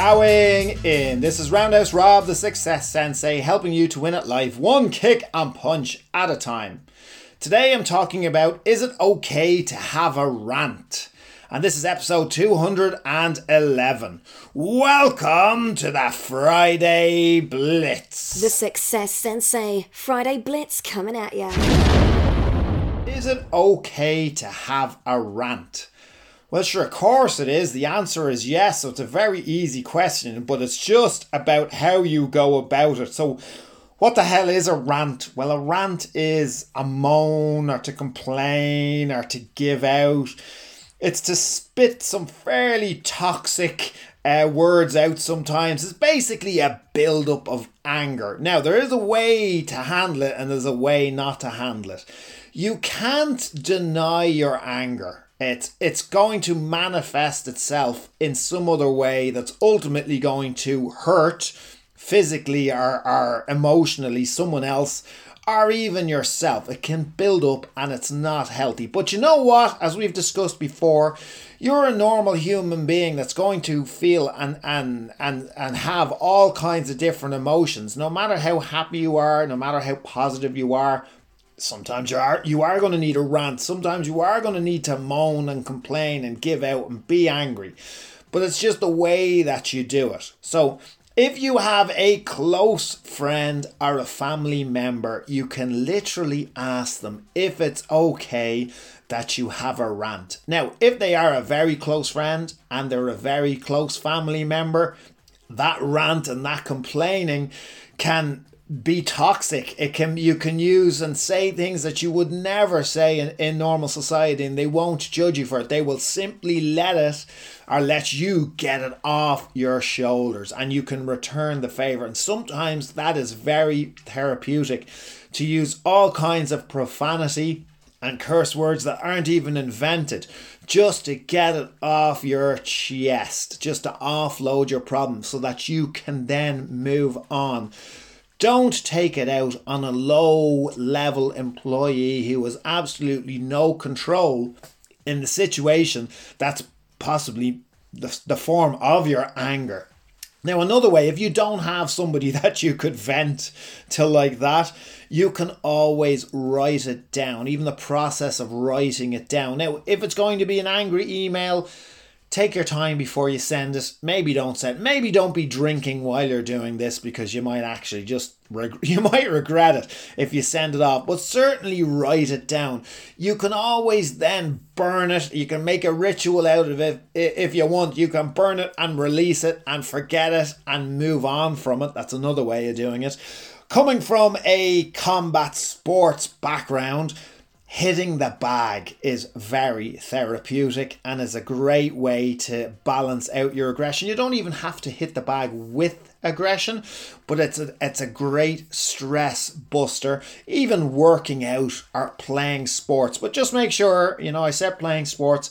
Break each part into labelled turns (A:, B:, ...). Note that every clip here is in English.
A: Bowing in. This is Roundhouse Rob, the Success Sensei, helping you to win at life one kick and punch at a time. Today I'm talking about is it okay to have a rant? And this is episode 211. Welcome to the Friday Blitz.
B: The Success Sensei Friday Blitz coming at ya.
A: Is it okay to have a rant? Well, sure, of course it is. The answer is yes. So it's a very easy question, but it's just about how you go about it. So, what the hell is a rant? Well, a rant is a moan or to complain or to give out. It's to spit some fairly toxic uh, words out sometimes. It's basically a build up of anger. Now, there is a way to handle it and there's a way not to handle it. You can't deny your anger it's it's going to manifest itself in some other way that's ultimately going to hurt physically or, or emotionally someone else or even yourself. It can build up and it's not healthy. But you know what? As we've discussed before, you're a normal human being that's going to feel and and and and have all kinds of different emotions. No matter how happy you are, no matter how positive you are, sometimes you are you are going to need a rant. Sometimes you are going to need to moan and complain and give out and be angry. But it's just the way that you do it. So if you have a close friend or a family member you can literally ask them if it's okay that you have a rant. Now if they are a very close friend and they're a very close family member that rant and that complaining can be toxic. It can you can use and say things that you would never say in, in normal society and they won't judge you for it. They will simply let it or let you get it off your shoulders and you can return the favor. And sometimes that is very therapeutic to use all kinds of profanity and curse words that aren't even invented just to get it off your chest, just to offload your problem so that you can then move on don't take it out on a low level employee who has absolutely no control in the situation that's possibly the, the form of your anger. Now, another way, if you don't have somebody that you could vent to like that, you can always write it down, even the process of writing it down. Now, if it's going to be an angry email, take your time before you send it. Maybe don't send. Maybe don't be drinking while you're doing this because you might actually just reg- you might regret it if you send it off. But certainly write it down. You can always then burn it. You can make a ritual out of it if you want. You can burn it and release it and forget it and move on from it. That's another way of doing it. Coming from a combat sports background, hitting the bag is very therapeutic and is a great way to balance out your aggression. You don't even have to hit the bag with aggression, but it's a, it's a great stress buster. Even working out or playing sports, but just make sure, you know, I said playing sports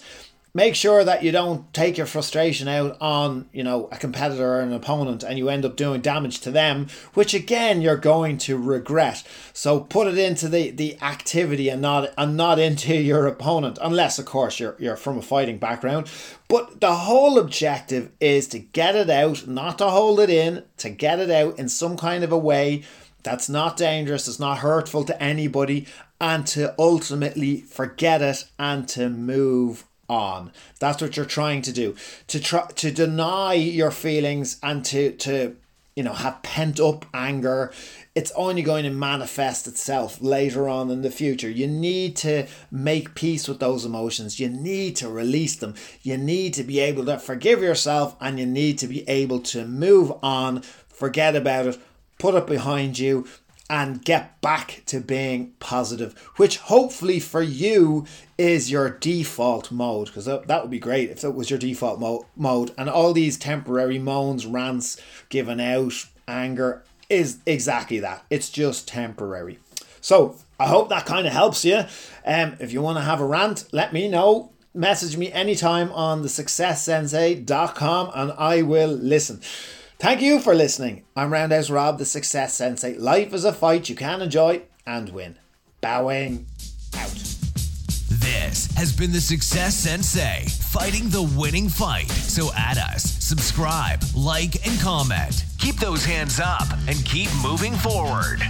A: make sure that you don't take your frustration out on you know a competitor or an opponent and you end up doing damage to them which again you're going to regret. So put it into the the activity and not and not into your opponent unless of course you're you're from a fighting background. But the whole objective is to get it out not to hold it in to get it out in some kind of a way that's not dangerous it's not hurtful to anybody and to ultimately forget it and to move on. That's what you're trying to do. To try to deny your feelings and to to you know have pent up anger. It's only going to manifest itself later on in the future. You need to make peace with those emotions. You need to release them. You need to be able to forgive yourself and you need to be able to move on, forget about it, put it behind you, and get back to being positive, which hopefully for you is your default mode, because that, that would be great if that was your default mo- mode. And all these temporary moans, rants, giving out, anger, is exactly that. It's just temporary. So I hope that kind of helps you. Um, if you want to have a rant, let me know. Message me anytime on the successsensei.com and I will listen. Thank you for listening. I'm Roundhouse Rob, the Success Sensei. Life is a fight you can enjoy and win. Bowing out.
C: This has been the Success Sensei, fighting the winning fight. So add us, subscribe, like, and comment. Keep those hands up and keep moving forward.